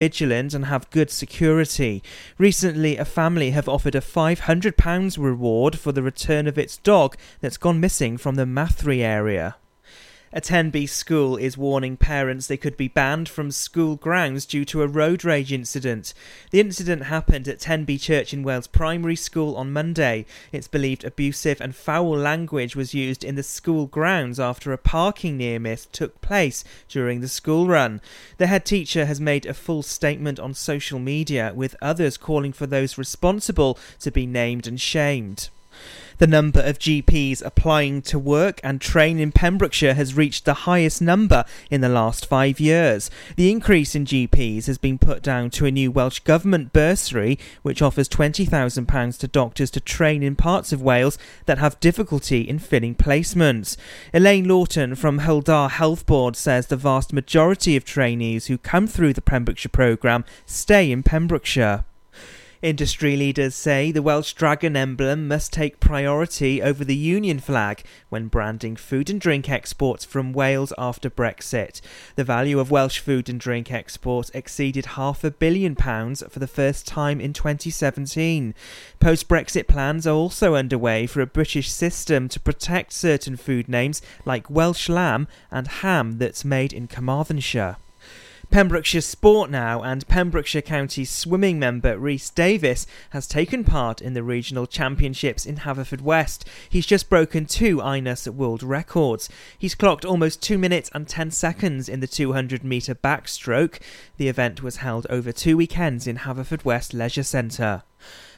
vigilant and have good security. Recently, a family have offered a £500 reward for the return of its dog that's gone missing from the Mathry area. A Tenby school is warning parents they could be banned from school grounds due to a road rage incident. The incident happened at Tenby Church in Wales Primary School on Monday. It's believed abusive and foul language was used in the school grounds after a parking near miss took place during the school run. The head teacher has made a full statement on social media, with others calling for those responsible to be named and shamed. The number of GPs applying to work and train in Pembrokeshire has reached the highest number in the last five years. The increase in GPs has been put down to a new Welsh Government bursary, which offers £20,000 to doctors to train in parts of Wales that have difficulty in filling placements. Elaine Lawton from Dda Health Board says the vast majority of trainees who come through the Pembrokeshire programme stay in Pembrokeshire. Industry leaders say the Welsh dragon emblem must take priority over the Union flag when branding food and drink exports from Wales after Brexit. The value of Welsh food and drink exports exceeded half a billion pounds for the first time in 2017. Post Brexit plans are also underway for a British system to protect certain food names like Welsh lamb and ham that's made in Carmarthenshire. Pembrokeshire Sport now, and Pembrokeshire County swimming member Rhys Davis has taken part in the regional championships in Haverfordwest. He's just broken two INAS world records. He's clocked almost 2 minutes and 10 seconds in the 200 metre backstroke. The event was held over two weekends in Haverfordwest Leisure Centre.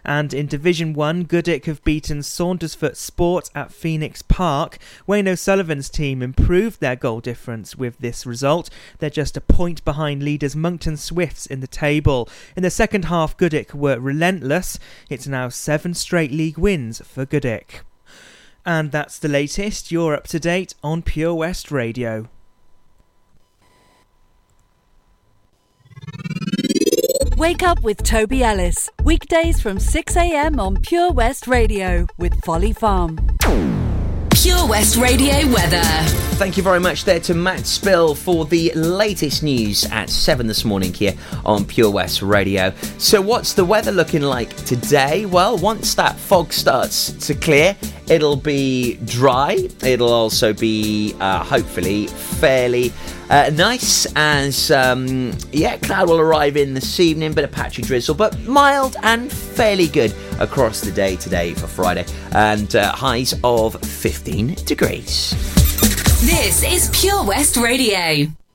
And in Division 1, Goodwick have beaten Saundersfoot Sport at Phoenix Park. Wayne O'Sullivan's team improved their goal difference with this result. They're just a point behind leaders Monkton Swifts in the table. In the second half, Goodwick were relentless. It's now seven straight league wins for Goodwick. And that's the latest. You're up to date on Pure West Radio. Wake up with Toby Ellis. Weekdays from 6am on Pure West Radio with Folly Farm. Pure West Radio weather. Thank you very much there to Matt Spill for the latest news at 7 this morning here on Pure West Radio. So, what's the weather looking like today? Well, once that fog starts to clear, it'll be dry. It'll also be uh, hopefully fairly uh, nice as, um, yeah, cloud will arrive in this evening, bit of patchy drizzle, but mild and fairly good across the day today for Friday, and uh, highs of 15 degrees. This is Pure West Radio.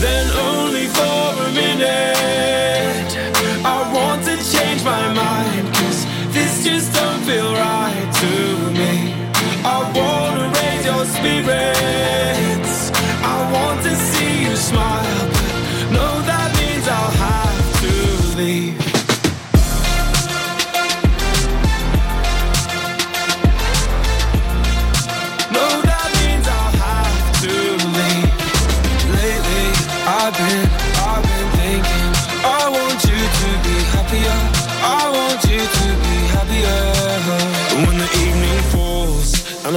then only for a minute. I want to change my mind, cause this just don't feel right to me. I wanna raise your spirits,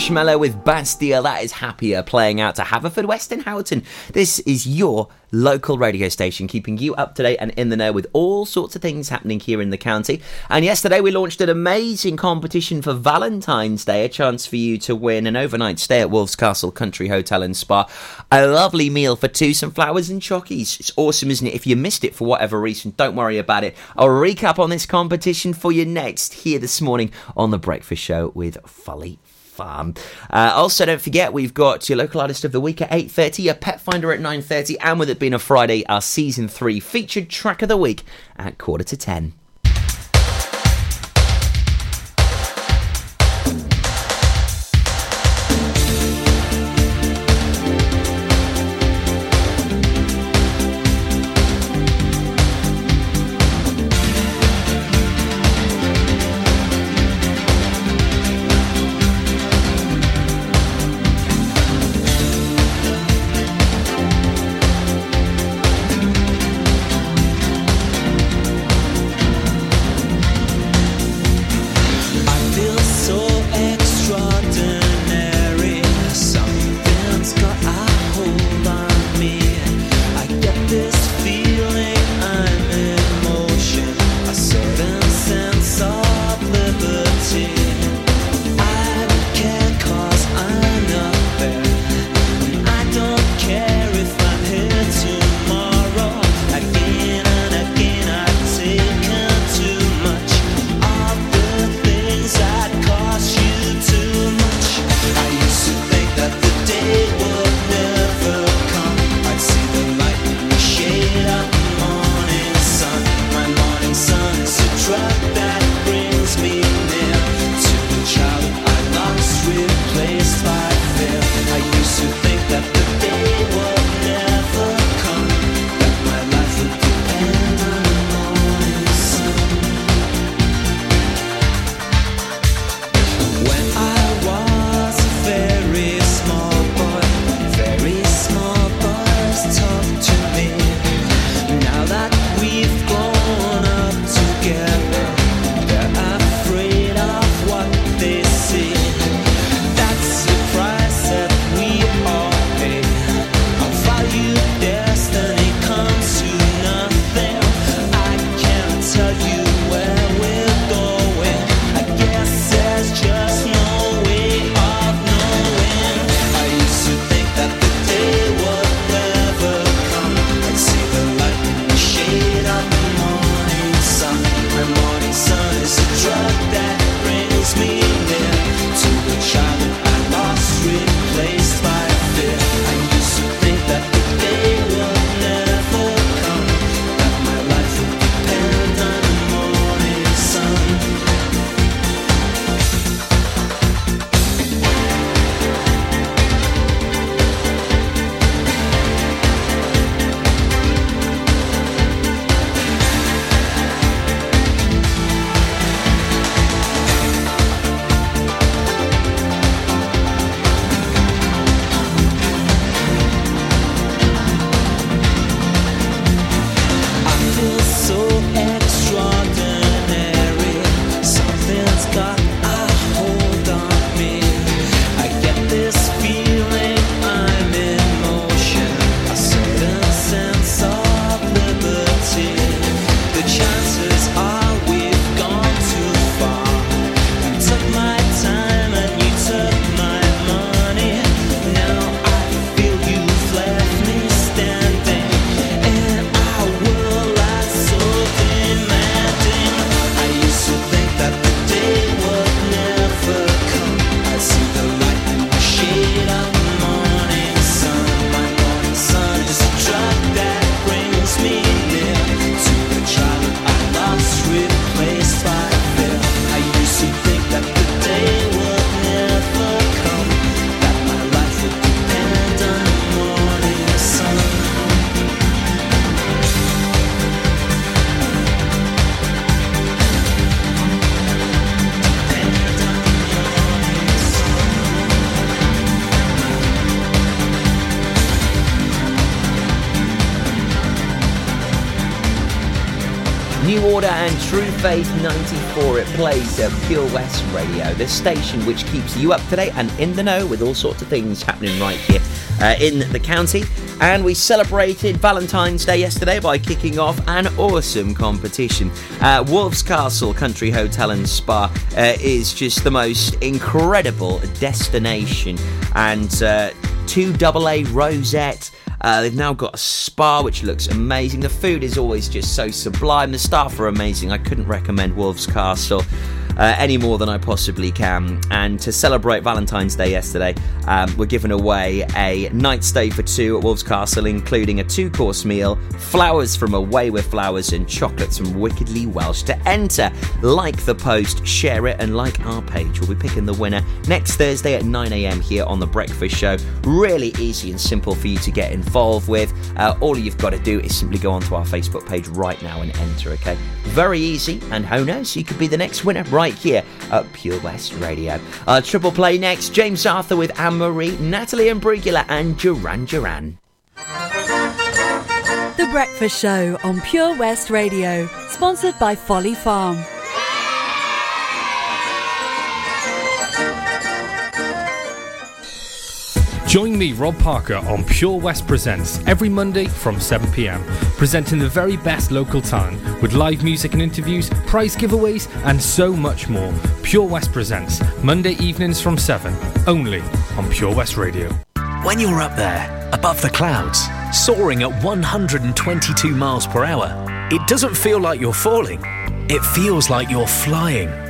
Marshmello with Bastille, that is happier playing out to Haverfordwest in Houghton. This is your local radio station, keeping you up to date and in the know with all sorts of things happening here in the county. And yesterday we launched an amazing competition for Valentine's Day, a chance for you to win an overnight stay at Wolfscastle Country Hotel and Spa, a lovely meal for two, some flowers and chockies. It's awesome, isn't it? If you missed it for whatever reason, don't worry about it. I'll recap on this competition for you next here this morning on The Breakfast Show with Folly farm. Uh, also, don't forget we've got your local artist of the week at eight thirty, your pet finder at nine thirty, and with it being a Friday, our season three featured track of the week at quarter to ten. New Order and True Faith 94. It plays at Pure West Radio, the station which keeps you up to date and in the know with all sorts of things happening right here uh, in the county. And we celebrated Valentine's Day yesterday by kicking off an awesome competition. Uh, Wolfscastle Country Hotel and Spa uh, is just the most incredible destination. And uh, two double A rosette. Uh, they've now got a spa which looks amazing. The food is always just so sublime. The staff are amazing. I couldn't recommend Wolfscastle uh, any more than I possibly can. And to celebrate Valentine's Day yesterday, um, we're giving away a night stay for two at Wolfscastle, including a two course meal, flowers from Away with Flowers, and chocolates from Wickedly Welsh. To enter, like the post, share it, and like our page. We'll be picking the winner next Thursday at 9am here on The Breakfast Show. Really easy and simple for you to get involved with. Uh, all you've got to do is simply go onto our Facebook page right now and enter, okay? Very easy, and who knows, you could be the next winner right here at Pure West Radio. Uh, triple play next James Arthur with Anne Marie, Natalie Imbruglia, and Duran Duran. The Breakfast Show on Pure West Radio, sponsored by Folly Farm. Join me, Rob Parker, on Pure West Presents every Monday from 7 pm, presenting the very best local talent with live music and interviews, prize giveaways, and so much more. Pure West Presents, Monday evenings from 7, only on Pure West Radio. When you're up there, above the clouds, soaring at 122 miles per hour, it doesn't feel like you're falling. It feels like you're flying.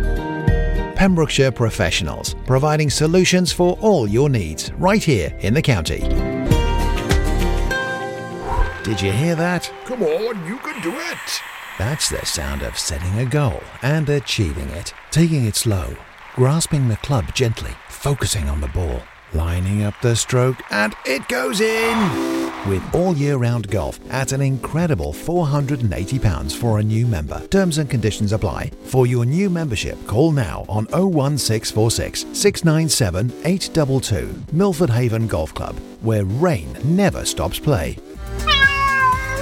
Pembrokeshire Professionals, providing solutions for all your needs right here in the county. Did you hear that? Come on, you can do it. That's the sound of setting a goal and achieving it. Taking it slow, grasping the club gently, focusing on the ball, lining up the stroke, and it goes in! With all year round golf at an incredible £480 for a new member. Terms and conditions apply. For your new membership, call now on 01646 697 822 Milford Haven Golf Club, where rain never stops play.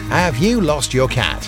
Have you lost your cat?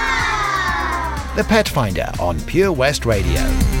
The Pet Finder on Pure West Radio.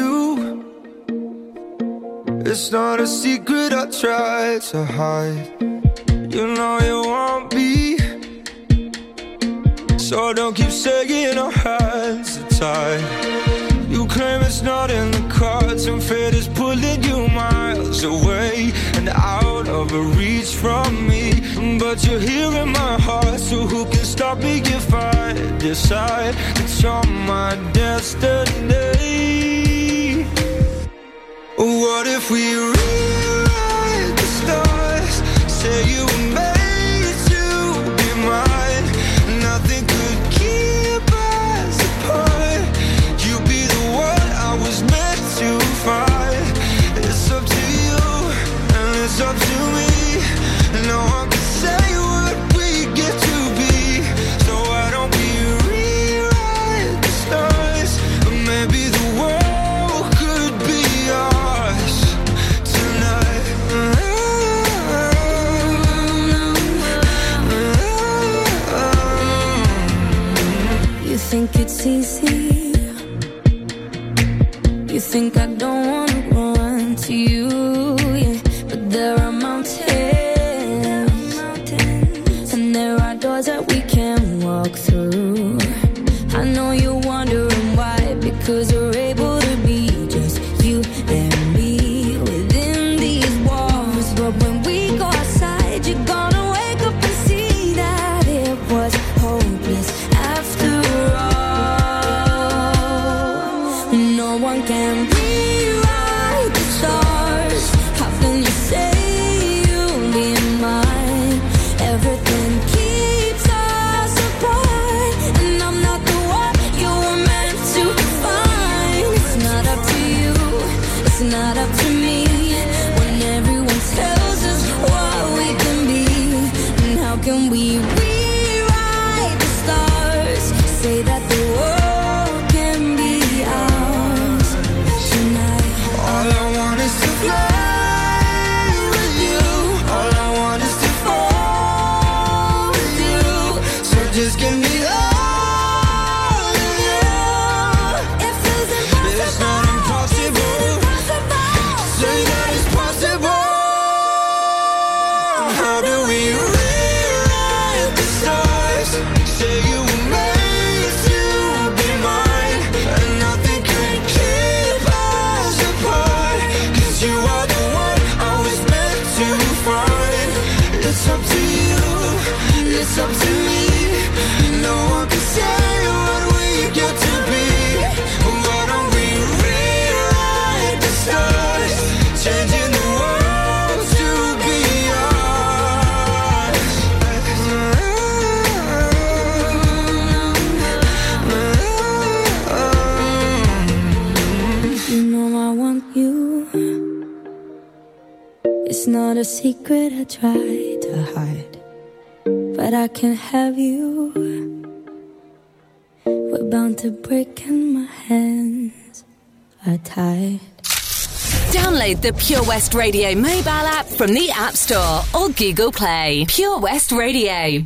It's not a secret I tried to hide. You know you won't be. So don't keep saying our hands are tied. You claim it's not in the cards, and fate is pulling you miles away and out of reach from me. But you're here in my heart, so who can stop me if I decide it's on my destiny? What if we rewrite the stars? Say you. think I don't want secret I try to hide, but I can't have you. We're bound to break, and my hands are tied. Download the Pure West Radio mobile app from the App Store or Google Play. Pure West Radio.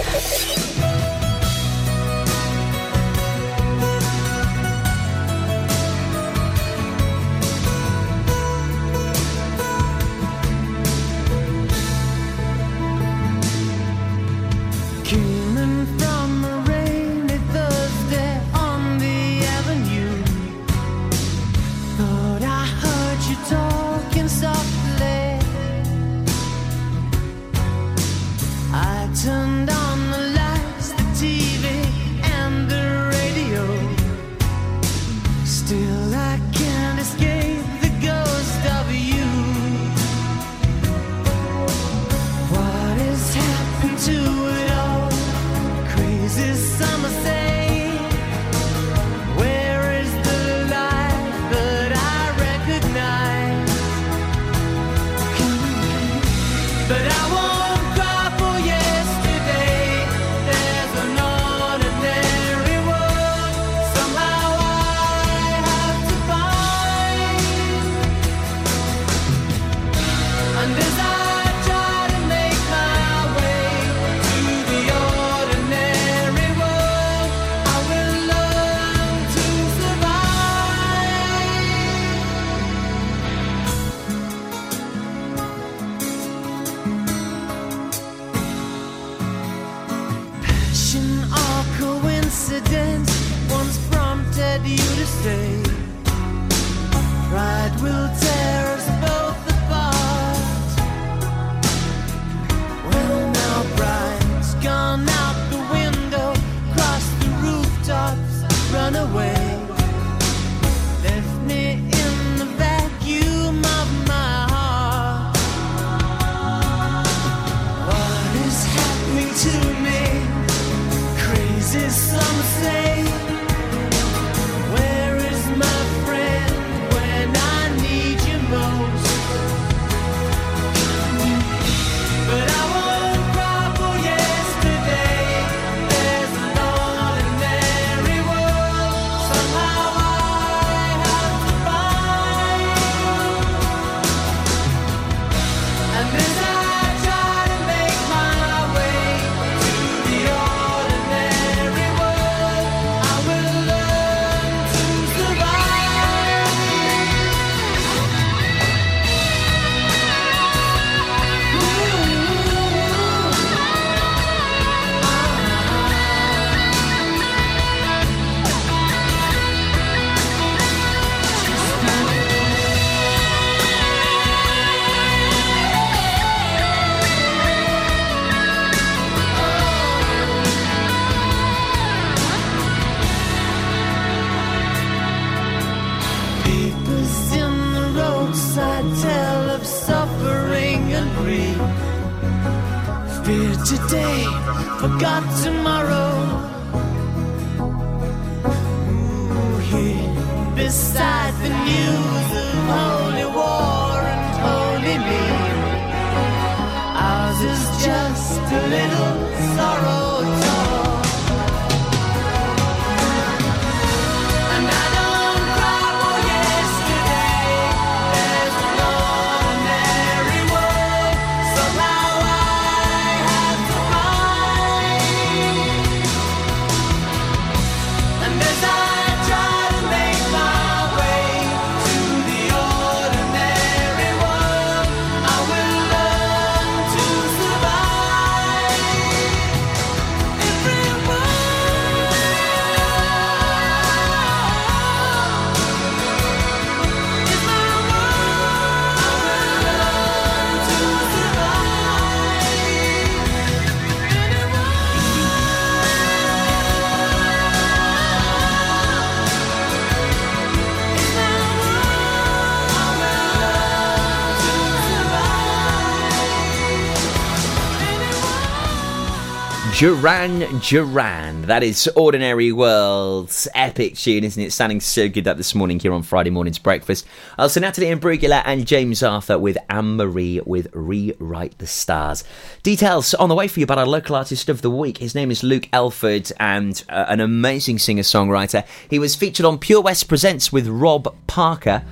Duran Duran. That is Ordinary World's epic tune, isn't it? Sounding so good that this morning here on Friday morning's breakfast. Also, Natalie Imbruglia and James Arthur with Anne Marie with Rewrite the Stars. Details on the way for you about our local artist of the week. His name is Luke Elford and uh, an amazing singer songwriter. He was featured on Pure West Presents with Rob Parker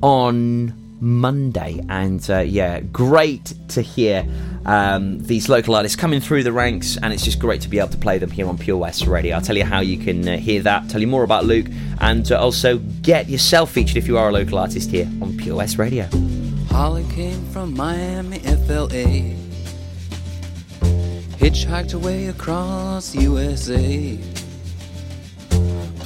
on Monday. And uh, yeah, great to hear um, these local artists coming through the ranks, and it's just great to be able to play them here on Pure West Radio. I'll tell you how you can uh, hear that, tell you more about Luke, and uh, also get yourself featured if you are a local artist here on Pure West Radio. Holly came from Miami, FLA. Hitchhiked away across USA.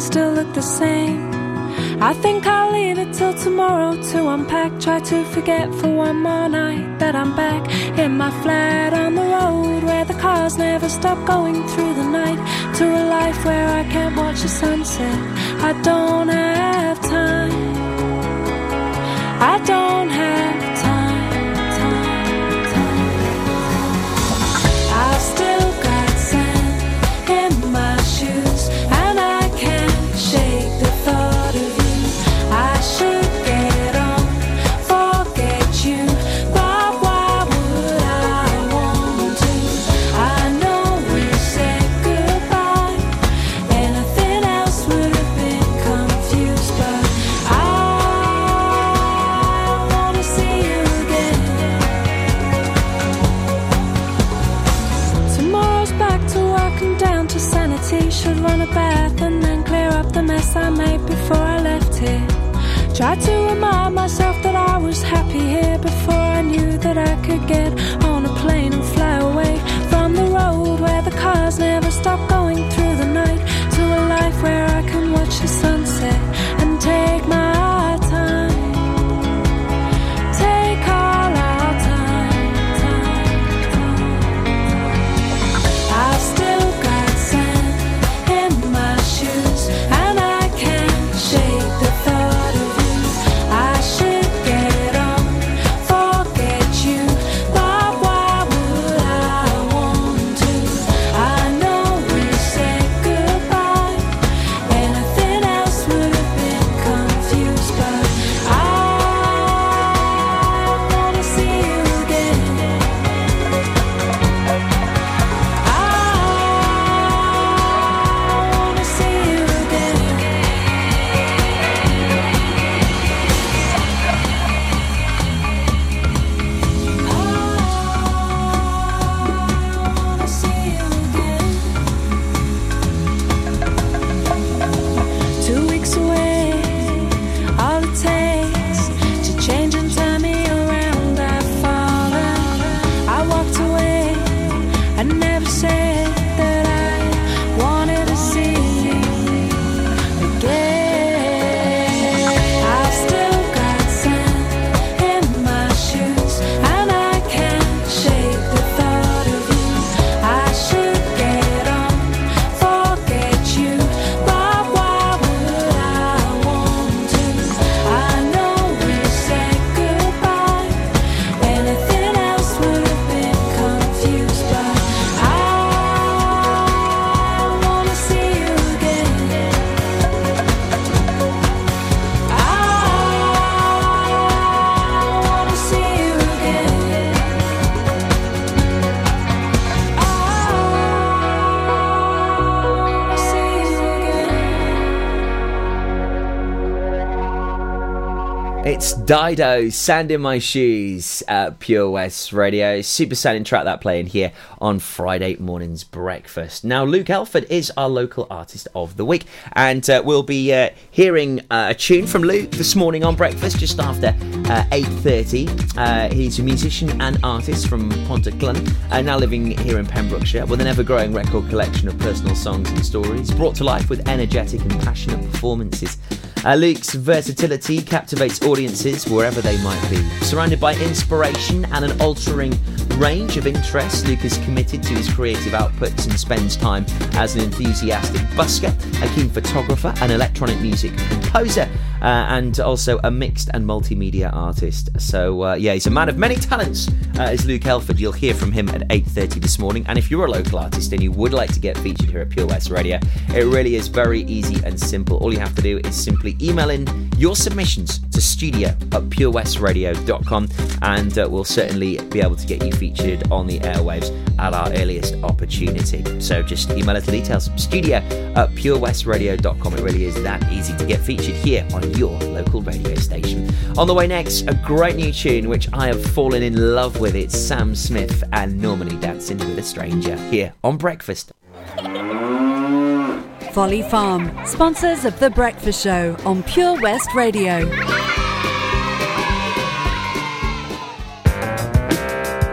still look the same. I think I'll leave it till tomorrow to unpack. Try to forget for one more night that I'm back in my flat on the road where the cars never stop going through the night. To a life where I can't watch the sunset. I don't have time. I don't Dido, Sand in My Shoes at Pure West Radio. Super sounding track that playing here on Friday morning's breakfast. Now, Luke Elford is our local artist of the week, and uh, we'll be uh, hearing uh, a tune from Luke this morning on breakfast just after uh, 8.30. Uh, he's a musician and artist from Pontyclun, uh, now living here in Pembrokeshire with an ever-growing record collection of personal songs and stories brought to life with energetic and passionate performances. Uh, Luke's versatility captivates audiences wherever they might be. Surrounded by inspiration and an altering range of interests, Luke is committed to his creative outputs and spends time as an enthusiastic busker, a keen photographer, an electronic music composer, and also a mixed and multimedia artist. So uh, yeah, he's a man of many talents. Uh, is Luke Elford? You'll hear from him at 8:30 this morning. And if you're a local artist and you would like to get featured here at Pure West Radio, it really is very easy and simple. All you have to do is simply email in your submissions to to studio at purewestradio.com and uh, we'll certainly be able to get you featured on the airwaves at our earliest opportunity. So just email us the details. Studio at purewestradio.com. It really is that easy to get featured here on your local radio station. On the way next, a great new tune which I have fallen in love with. It's Sam Smith and Normani Dancing with a Stranger here on Breakfast. Folly Farm, sponsors of The Breakfast Show on Pure West Radio.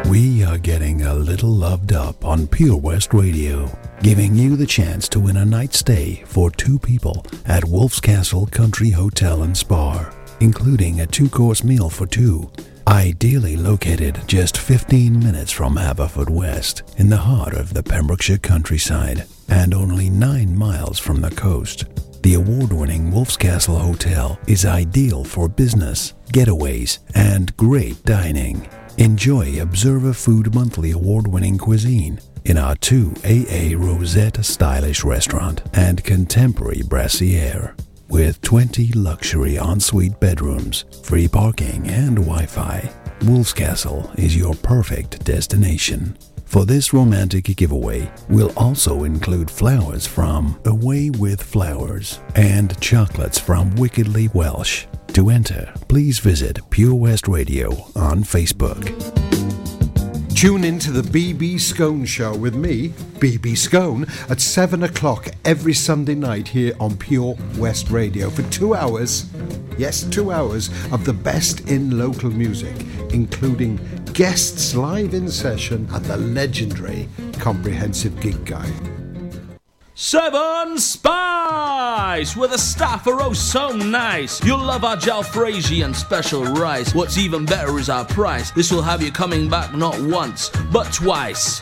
We are getting a little loved up on Pure West Radio, giving you the chance to win a night stay for two people at Wolfscastle Country Hotel and Spa, including a two course meal for two. Ideally located just 15 minutes from Haverfordwest, West in the heart of the Pembrokeshire countryside, and only 9 miles from the coast. The award winning Wolfscastle Hotel is ideal for business, getaways, and great dining. Enjoy Observer Food Monthly award winning cuisine in our two AA Rosette stylish restaurant and contemporary brassiere. With 20 luxury ensuite bedrooms, free parking, and Wi Fi, Wolfscastle is your perfect destination. For this romantic giveaway, we'll also include flowers from Away with Flowers and chocolates from Wickedly Welsh. To enter, please visit Pure West Radio on Facebook. Tune in to the BB Scone Show with me, BB Scone, at 7 o'clock every Sunday night here on Pure West Radio for two hours. Yes, two hours of the best in local music, including guests live in session and the legendary Comprehensive Gig Guide. Seven Spice! Where the staff are oh so nice. You'll love our jalfrezi and special rice. What's even better is our price. This will have you coming back not once, but twice.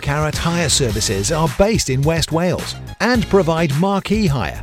Carat Hire Services are based in West Wales and provide marquee hire,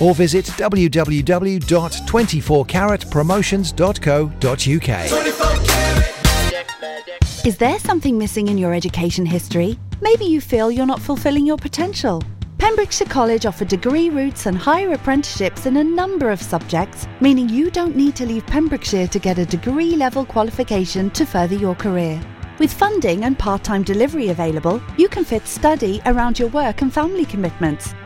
or visit www.24caratpromotions.co.uk. Is there something missing in your education history? Maybe you feel you're not fulfilling your potential. Pembrokeshire College offer degree routes and higher apprenticeships in a number of subjects, meaning you don't need to leave Pembrokeshire to get a degree level qualification to further your career. With funding and part time delivery available, you can fit study around your work and family commitments.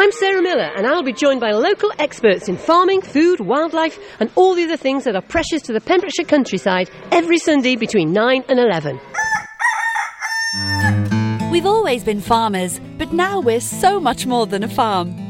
I'm Sarah Miller, and I'll be joined by local experts in farming, food, wildlife, and all the other things that are precious to the Pembrokeshire countryside every Sunday between 9 and 11. We've always been farmers, but now we're so much more than a farm.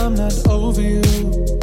I'm not over you.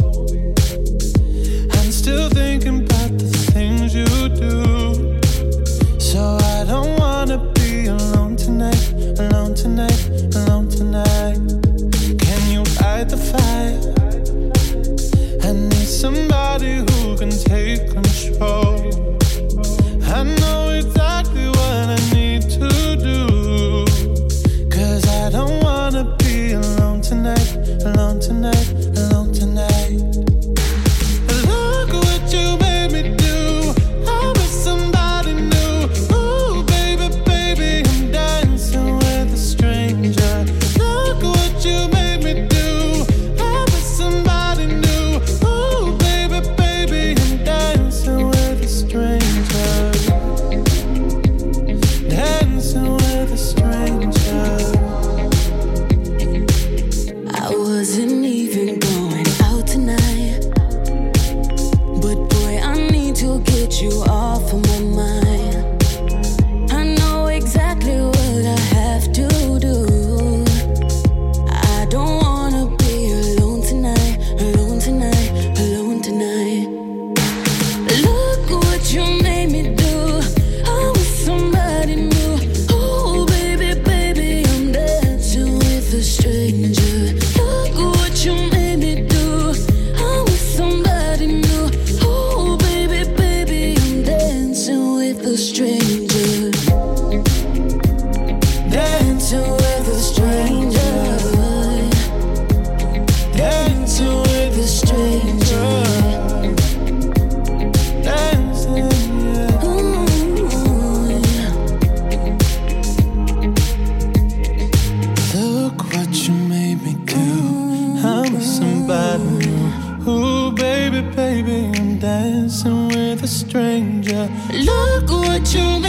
dancing with a stranger. Look what you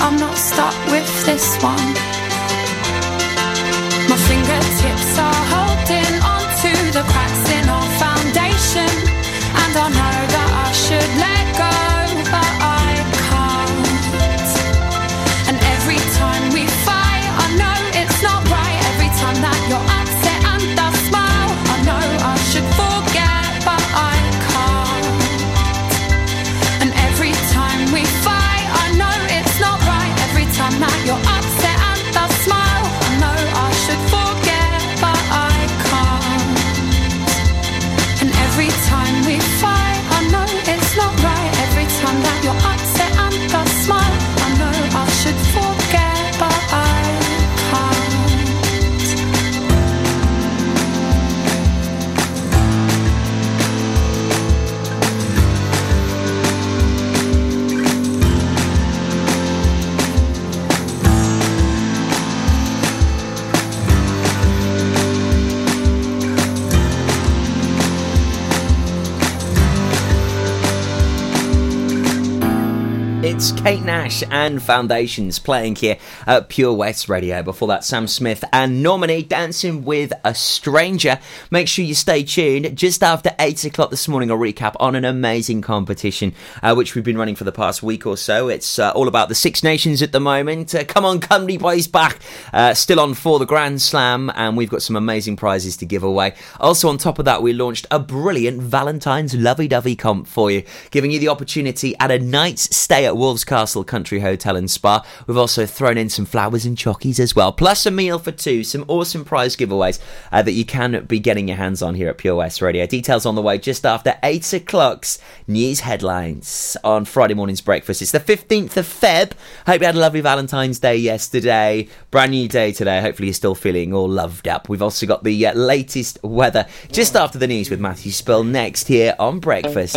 I'm not stuck with this one. My fingertips are holding Kate Nash and Foundations playing here at Pure West Radio. Before that, Sam Smith and Normani dancing with a stranger. Make sure you stay tuned. Just after 8 o'clock this morning, a recap on an amazing competition uh, which we've been running for the past week or so. It's uh, all about the Six Nations at the moment. Uh, come on, Cymru Boys back. Uh, still on for the Grand Slam, and we've got some amazing prizes to give away. Also, on top of that, we launched a brilliant Valentine's lovey dovey comp for you, giving you the opportunity at a night's stay at Wolves Castle Country Hotel and Spa. We've also thrown in some flowers and chockies as well, plus a meal for two, some awesome prize giveaways uh, that you can be getting your hands on here at Pure West Radio. Details on the way just after 8 o'clock's news headlines on Friday morning's breakfast. It's the 15th of Feb. Hope you had a lovely Valentine's Day yesterday. Brand new day today. Hopefully, you're still feeling all loved up. We've also got the uh, latest weather just after the news with Matthew Spill next here on Breakfast.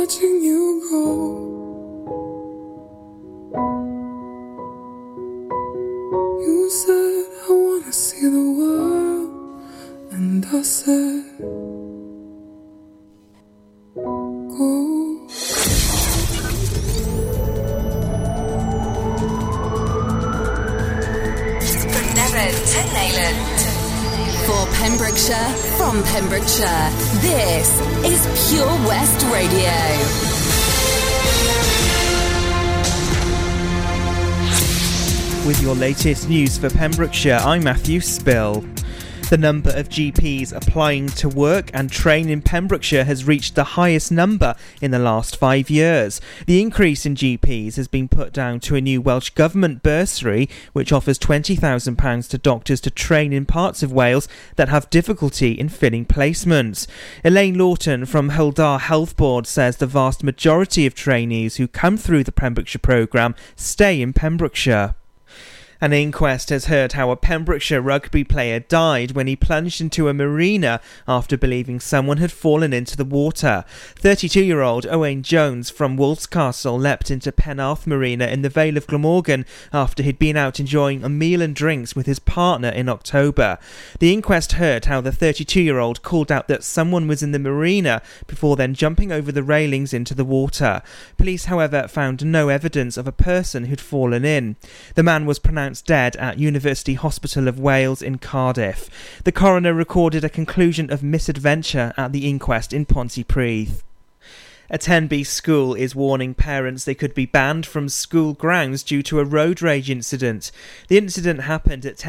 Watching you go. Your latest news for Pembrokeshire, I'm Matthew Spill. The number of GPs applying to work and train in Pembrokeshire has reached the highest number in the last five years. The increase in GPs has been put down to a new Welsh Government bursary, which offers £20,000 to doctors to train in parts of Wales that have difficulty in filling placements. Elaine Lawton from Hywel Dda Health Board says the vast majority of trainees who come through the Pembrokeshire programme stay in Pembrokeshire. An inquest has heard how a Pembrokeshire rugby player died when he plunged into a marina after believing someone had fallen into the water. 32 year old Owain Jones from Wolfscastle leapt into Penarth Marina in the Vale of Glamorgan after he'd been out enjoying a meal and drinks with his partner in October. The inquest heard how the 32 year old called out that someone was in the marina before then jumping over the railings into the water. Police, however, found no evidence of a person who'd fallen in. The man was pronounced dead at University Hospital of Wales in Cardiff. The coroner recorded a conclusion of misadventure at the inquest in Pontypridd. A Tenby school is warning parents they could be banned from school grounds due to a road rage incident. The incident happened at Tenby